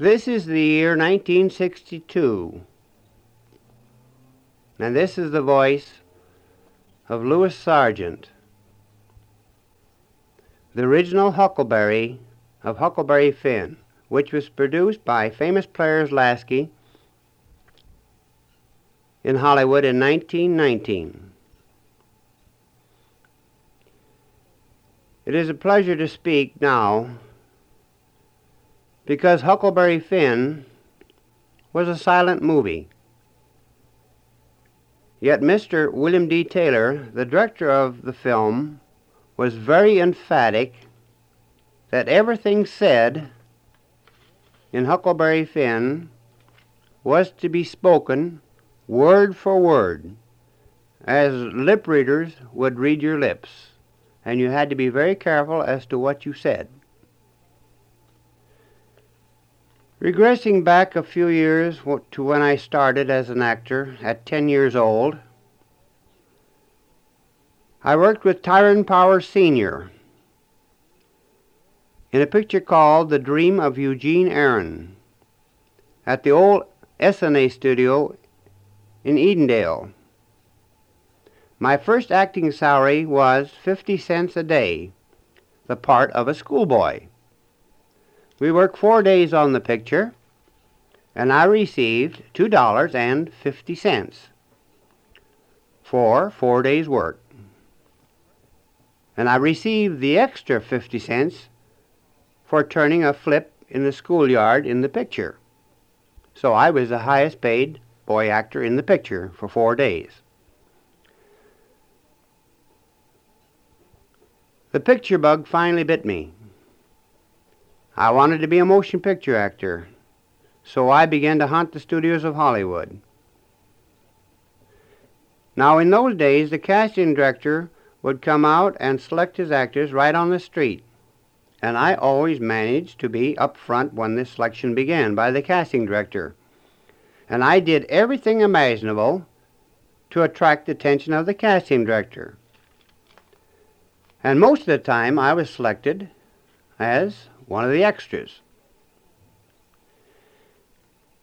This is the year 1962, and this is the voice of Lewis Sargent, the original Huckleberry of Huckleberry Finn, which was produced by Famous Players-Lasky in Hollywood in 1919. It is a pleasure to speak now because Huckleberry Finn was a silent movie. Yet Mr. William D. Taylor, the director of the film, was very emphatic that everything said in Huckleberry Finn was to be spoken word for word, as lip readers would read your lips, and you had to be very careful as to what you said. Regressing back a few years to when I started as an actor at 10 years old, I worked with Tyrone Power Sr. in a picture called The Dream of Eugene Aram at the old SNA studio in Edendale. My first acting salary was 50 cents a day, the part of a schoolboy. We worked four days on the picture, and I received $2.50 for four days' work. And I received the extra 50 cents for turning a flip in the schoolyard in the picture. So I was the highest paid boy actor in the picture for four days. The picture bug finally bit me. I wanted to be a motion picture actor, so I began to hunt the studios of Hollywood. Now, in those days, the casting director would come out and select his actors right on the street, and I always managed to be up front when the selection began by the casting director. And I did everything imaginable to attract the attention of the casting director. And most of the time, I was selected as one of the extras.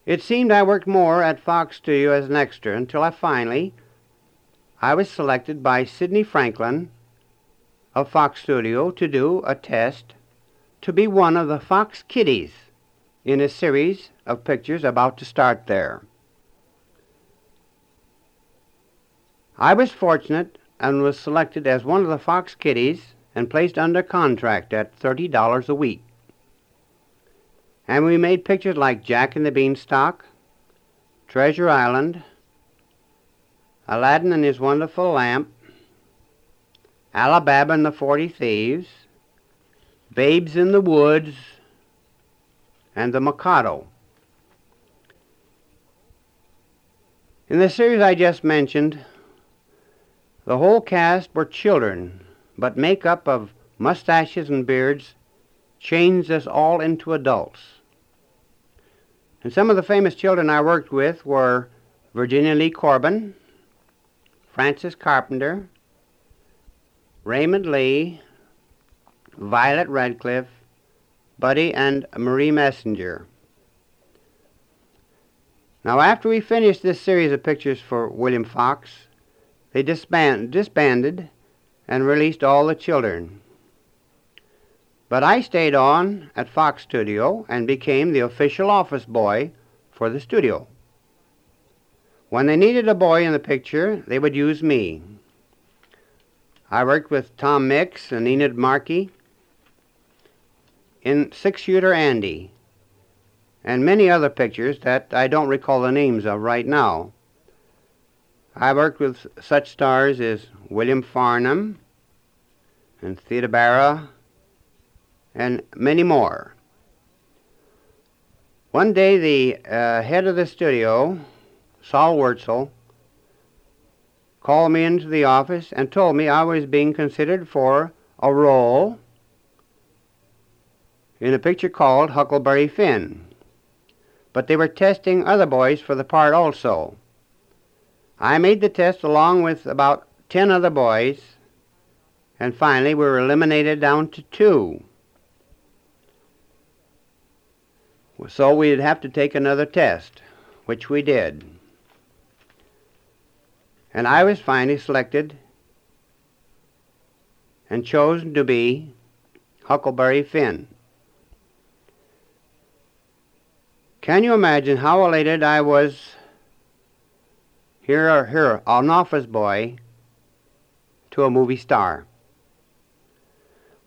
It seemed I worked more at Fox Studio as an extra until I finally I was selected by Sidney Franklin of Fox Studio to do a test to be one of the Fox Kiddies in a series of pictures about to start there. I was fortunate and was selected as one of the Fox Kiddies and placed under contract at $30 a week. And we made pictures like Jack and the Beanstalk, Treasure Island, Aladdin and His Wonderful Lamp, Alibaba and the Forty Thieves, Babes in the Woods, and The Mikado. In the series I just mentioned, the whole cast were children, but makeup of mustaches and beards changed us all into adults. And some of the famous children I worked with were Virginia Lee Corbin, Francis Carpenter, Raymond Lee, Violet Radcliffe, Buddy and Marie Messenger. Now, after we finished this series of pictures for William Fox, they disband, disbanded and released all the children. But I stayed on at Fox Studio and became the official office boy for the studio. When they needed a boy in the picture, they would use me. I worked with Tom Mix and Enid Markey in Six Shooter Andy and many other pictures that I don't recall the names of right now. I worked with such stars as William Farnum and Theda Bara and many more. One day, the uh, head of the studio, Sol Wurtzel, called me into the office and told me I was being considered for a role in a picture called Huckleberry Finn. But they were testing other boys for the part also. I made the test along with about ten other boys, and finally we were eliminated down to two. So we'd have to take another test, which we did. And I was finally selected and chosen to be Huckleberry Finn. Can you imagine how elated I was here, here, an office boy to a movie star?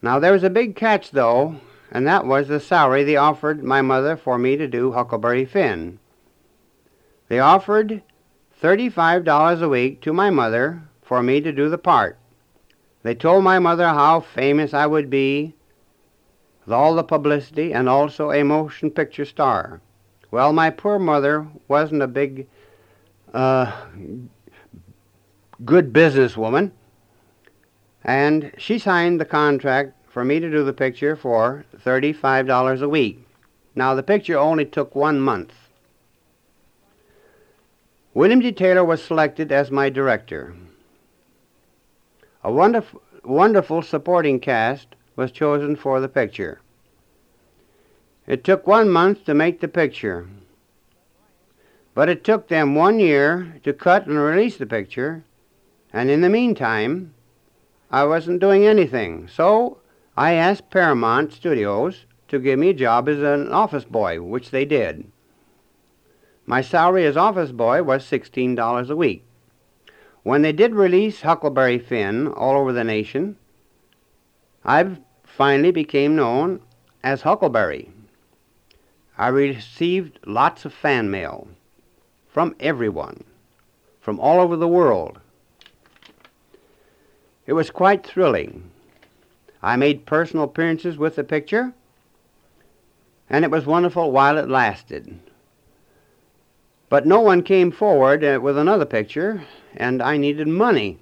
Now there was a big catch though, and that was the salary they offered my mother for me to do Huckleberry Finn. They offered $35 a week to my mother for me to do the part. They told my mother how famous I would be with all the publicity and also a motion picture star. Well, my poor mother wasn't a big, uh, good businesswoman, and she signed the contract for me to do the picture for $35 a week. Now, the picture only took one month. William D. Taylor was selected as my director. A wonderful, wonderful supporting cast was chosen for the picture. It took one month to make the picture, but it took them one year to cut and release the picture, and in the meantime, I wasn't doing anything. So I asked Paramount Studios to give me a job as an office boy, which they did. My salary as office boy was $16 a week. When they did release Huckleberry Finn all over the nation, I finally became known as Huckleberry. I received lots of fan mail from everyone, from all over the world. It was quite thrilling. I made personal appearances with the picture, and it was wonderful while it lasted. But no one came forward uh, with another picture, and I needed money.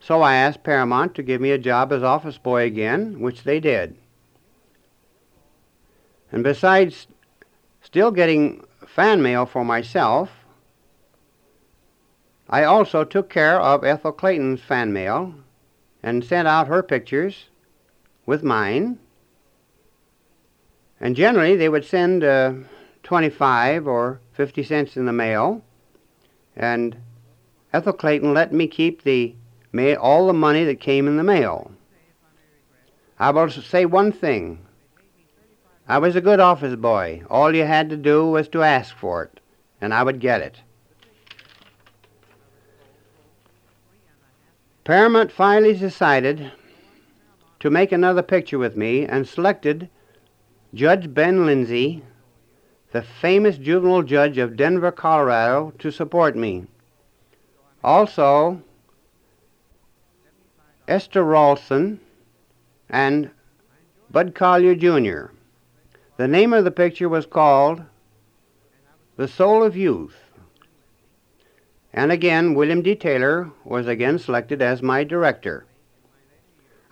So I asked Paramount to give me a job as office boy again, which they did. And besides still getting fan mail for myself, I also took care of Ethel Clayton's fan mail and sent out her pictures with mine. And generally, they would send uh, 25 or 50 cents in the mail. And Ethel Clayton let me keep the all the money that came in the mail. I will say one thing. I was a good office boy. All you had to do was to ask for it, and I would get it. Paramount finally decided to make another picture with me and selected Judge Ben Lindsey, the famous juvenile judge of Denver, Colorado, to support me. Also, Esther Ralston and Bud Collyer Jr. The name of the picture was called The Soul of Youth. And again, William D. Taylor was again selected as my director.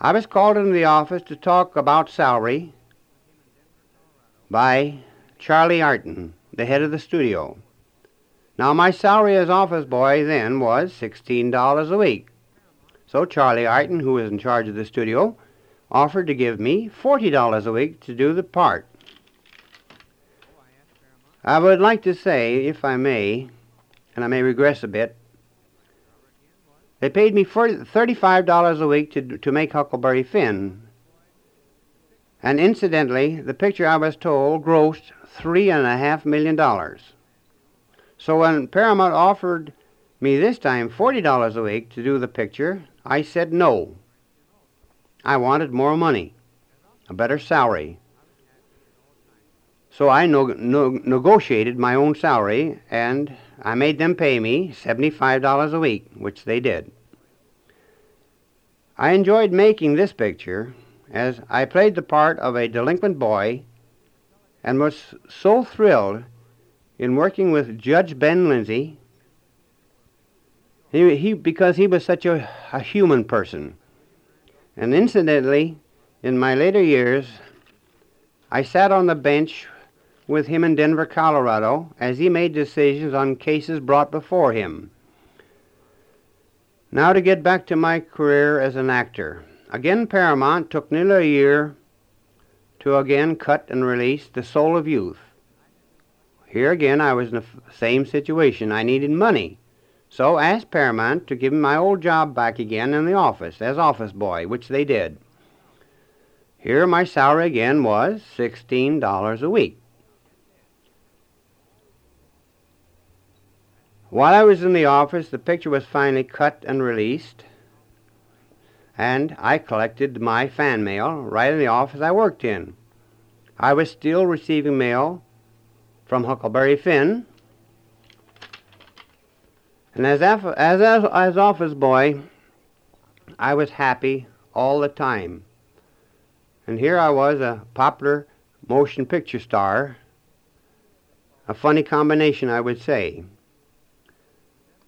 I was called into the office to talk about salary by Charlie Eyton, the head of the studio. Now, my salary as office boy then was $16 a week. So Charlie Eyton, who was in charge of the studio, offered to give me $40 a week to do the part. I would like to say, if I may, and I may regress a bit, they paid me $35 a week to, to make Huckleberry Finn. And incidentally, the picture I was told grossed $3.5 million. So when Paramount offered me this time $40 a week to do the picture, I said no. I wanted more money, a better salary. So I no, no, negotiated my own salary and I made them pay me $75 a week, which they did. I enjoyed making this picture as I played the part of a delinquent boy and was so thrilled in working with Judge Ben Lindsey he, he, because he was such a, a human person. And incidentally, in my later years, I sat on the bench with him in Denver, Colorado, as he made decisions on cases brought before him. Now to get back to my career as an actor. Again, Paramount took nearly a year to again cut and release The Soul of Youth. Here again, I was in the same situation. I needed money. So asked Paramount to give me my old job back again in the office as office boy, which they did. Here my salary again was $16 a week. While I was in the office, the picture was finally cut and released, and I collected my fan mail right in the office I worked in. I was still receiving mail from Huckleberry Finn, and as, as, as, as office boy, I was happy all the time. And here I was, a popular motion picture star, a funny combination, I would say.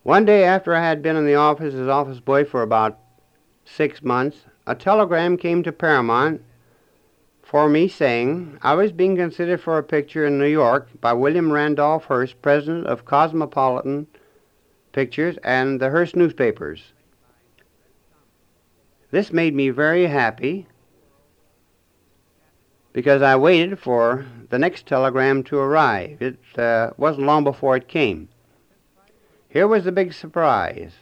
One day after I had been in the office as office boy for about six months, a telegram came to Paramount for me saying I was being considered for a picture in New York by William Randolph Hearst, president of Cosmopolitan Pictures and the Hearst newspapers. This made me very happy because I waited for the next telegram to arrive. It uh, wasn't long before it came. Here was the big surprise.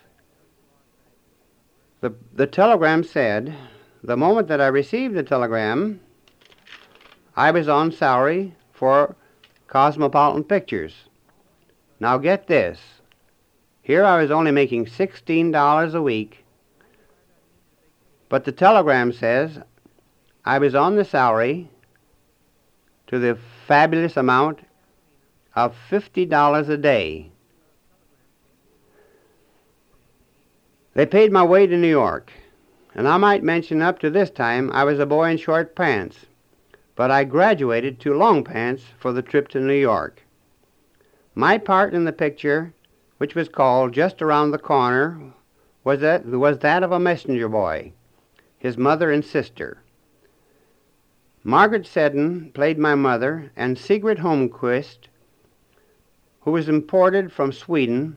The, the telegram said, the moment that I received the telegram, I was on salary for Cosmopolitan Pictures. Now get this. Here I was only making $16 a week, but the telegram says I was on the salary to the fabulous amount of $50 a day. They paid my way to New York, and I might mention up to this time I was a boy in short pants, but I graduated to long pants for the trip to New York. My part in the picture, which was called Just Around the Corner, was that, was that of a messenger boy, his mother and sister. Margaret Seddon played my mother, and Sigrid Holmquist, who was imported from Sweden,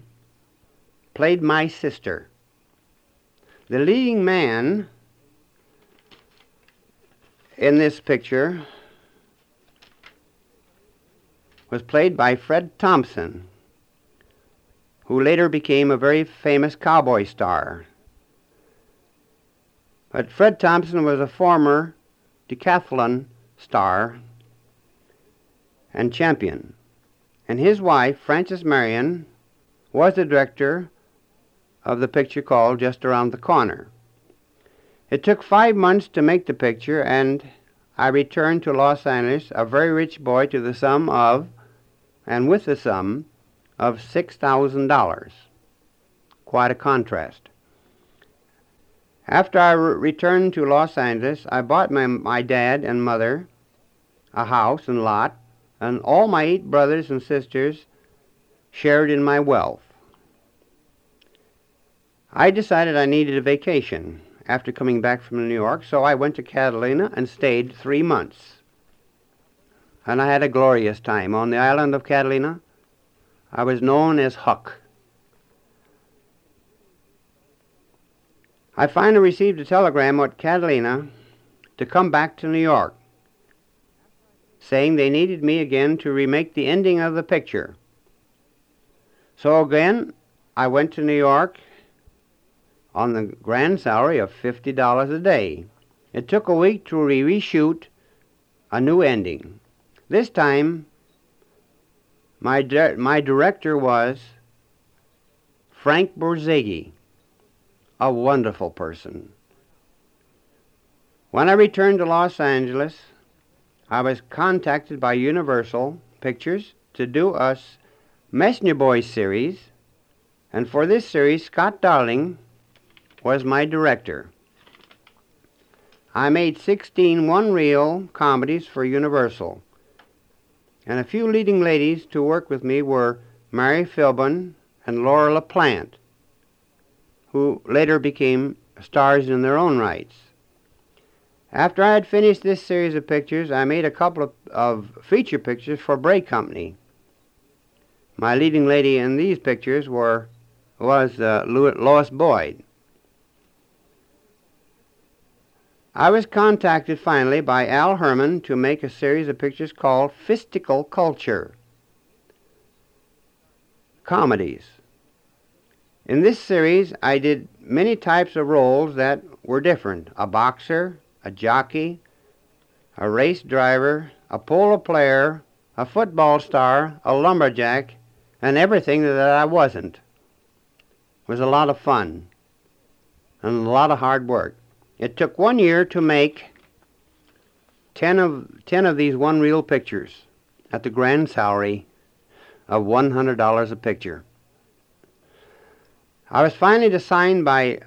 played my sister. The leading man in this picture was played by Fred Thomson, who later became a very famous cowboy star. But Fred Thomson was a former decathlon star and champion, and his wife, Frances Marion, was the director of the picture called Just Around the Corner. It took five months to make the picture, and I returned to Los Angeles a very rich boy to the sum of, and with the sum, of $6,000. Quite a contrast. After I re- returned to Los Angeles, I bought my, my dad and mother a house and lot, and all my eight brothers and sisters shared in my wealth. I decided I needed a vacation after coming back from New York, so I went to Catalina and stayed three months. And I had a glorious time. On the island of Catalina, I was known as Huck. I finally received a telegram at Catalina to come back to New York, saying they needed me again to remake the ending of the picture. So again, I went to New York on the grand salary of $50 a day. It took a week to re- reshoot a new ending. This time, my, di- my director was Frank Borzage, a wonderful person. When I returned to Los Angeles, I was contacted by Universal Pictures to do a Messenger Boys series, and for this series, Scott Darling was my director. I made 16 one reel comedies for Universal, and a few leading ladies to work with me were Mary Philbin and Laura LaPlante, who later became stars in their own rights. After I had finished this series of pictures, I made a couple of, of feature pictures for Bray Company. My leading lady in these pictures were was uh, Lois Boyd. I was contacted finally by Al Herman to make a series of pictures called Fistical Culture Comedies. In this series, I did many types of roles that were different a boxer, a jockey, a race driver, a polo player, a football star, a lumberjack, and everything that I wasn't. It was a lot of fun and a lot of hard work. It took one year to make 10 of, 10 of these one reel pictures at the grand salary of $100 a picture. I was finally assigned by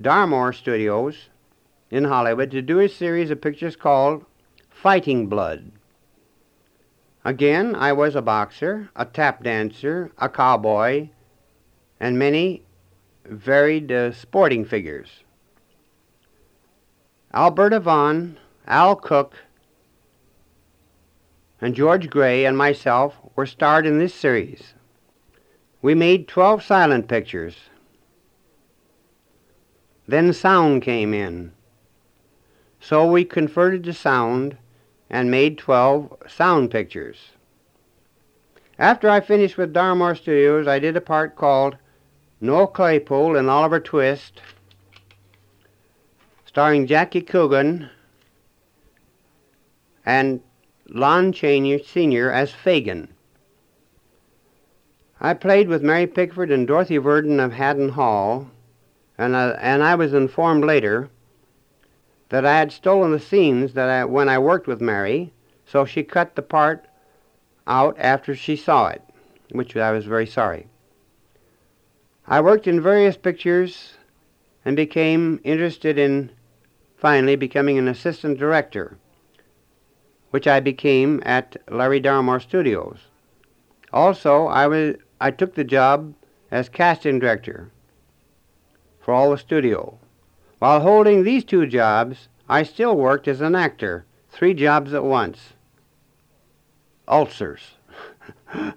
Darmour Studios in Hollywood to do a series of pictures called Fighting Blood. Again, I was a boxer, a tap dancer, a cowboy, and many varied uh, sporting figures. Alberta Vaughn, Al Cook, and George Gray and myself were starred in this series. We made 12 silent pictures. Then sound came in. So we converted to sound and made 12 sound pictures. After I finished with Darmour Studios, I did a part called Noah Claypole and Oliver Twist, starring Jackie Coogan and Lon Chaney Sr. as Fagin. I played with Mary Pickford and Dorothy Vernon of Haddon Hall, and I, and I was informed later that I had stolen the scenes that I, when I worked with Mary, so she cut the part out after she saw it, which I was very sorry. I worked in various pictures and became interested in finally becoming an assistant director, which I became at Larry Darmour Studios. Also, I, was, I took the job as casting director for all the studio. While holding these two jobs, I still worked as an actor, three jobs at once. Ulcers.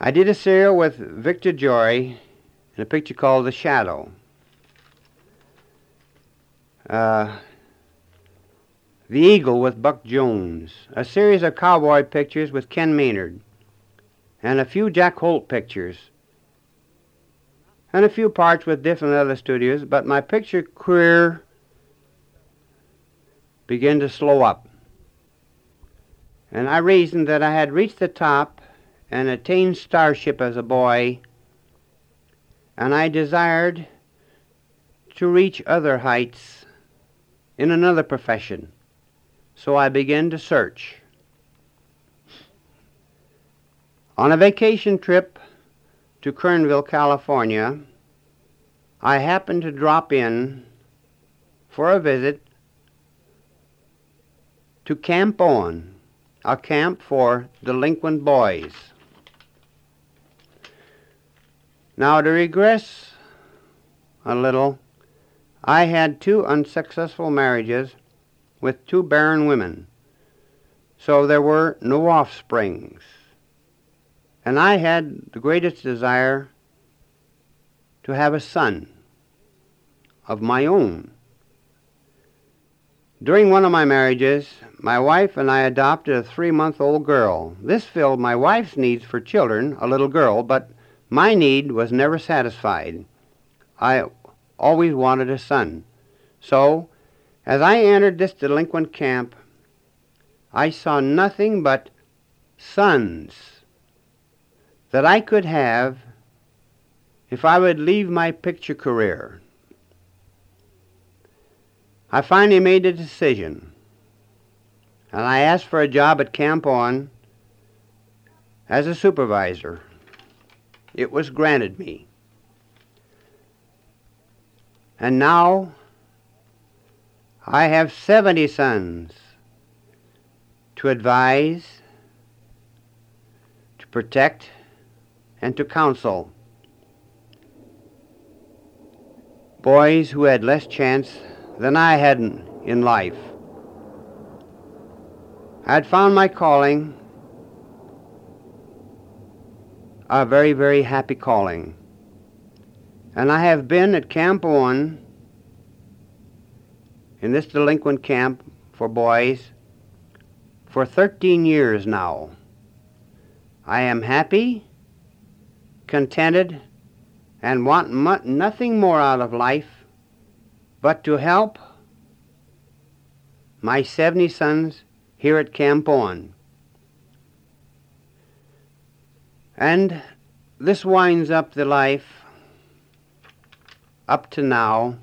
I did a serial with Victor Jory in a picture called The Shadow. Uh, the Eagle with Buck Jones, a series of cowboy pictures with Ken Maynard, and a few Jack Holt pictures. And a few parts with different other studios, but my picture career began to slow up. And I reasoned that I had reached the top and attained starship as a boy, and I desired to reach other heights in another profession. So I began to search. On a vacation trip to Kernville, California, I happened to drop in for a visit to Camp Owen, a camp for delinquent boys. Now, to regress a little, I had two unsuccessful marriages with two barren women, so there were no offsprings. And I had the greatest desire to have a son of my own. During one of my marriages, my wife and I adopted a three month old girl. This filled my wife's needs for children, a little girl, but my need was never satisfied. I always wanted a son. So, as I entered this delinquent camp, I saw nothing but sons that I could have if I would leave my picture career. I finally made a decision, and I asked for a job at Camp Owen as a supervisor. It was granted me. And now I have 70 sons to advise, to protect, and to counsel. Boys who had less chance than I had in life. I had found my calling, a very, very happy calling. And I have been at Camp Owen, in this delinquent camp for boys for 13 years now. I am happy, contented, and want nothing more out of life but to help my 70 sons here at Camp Owen. And this winds up the life up to now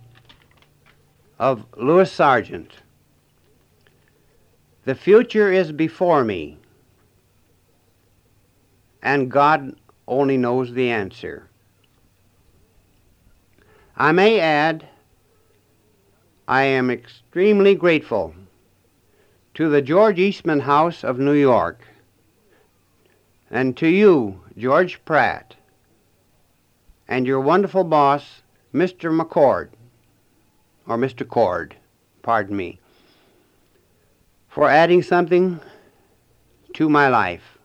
of Lewis Sargent. The future is before me, and God only knows the answer. I may add, I am extremely grateful to the George Eastman House of New York, and to you, George Pratt, and your wonderful boss, Mr. McCord, or Mr. Cord, pardon me, for adding something to my life.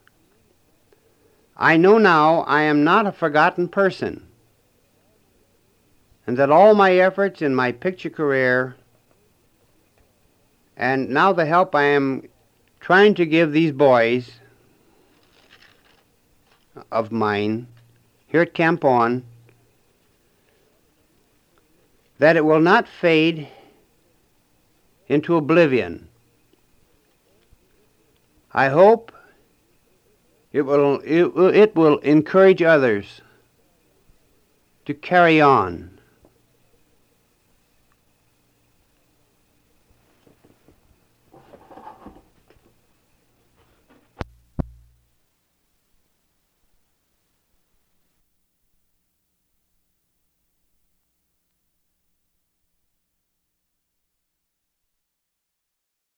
I know now I am not a forgotten person, and that all my efforts in my picture career and now the help I am trying to give these boys of mine here at Camp Owen that it will not fade into oblivion. I hope it will, it, it will encourage others to carry on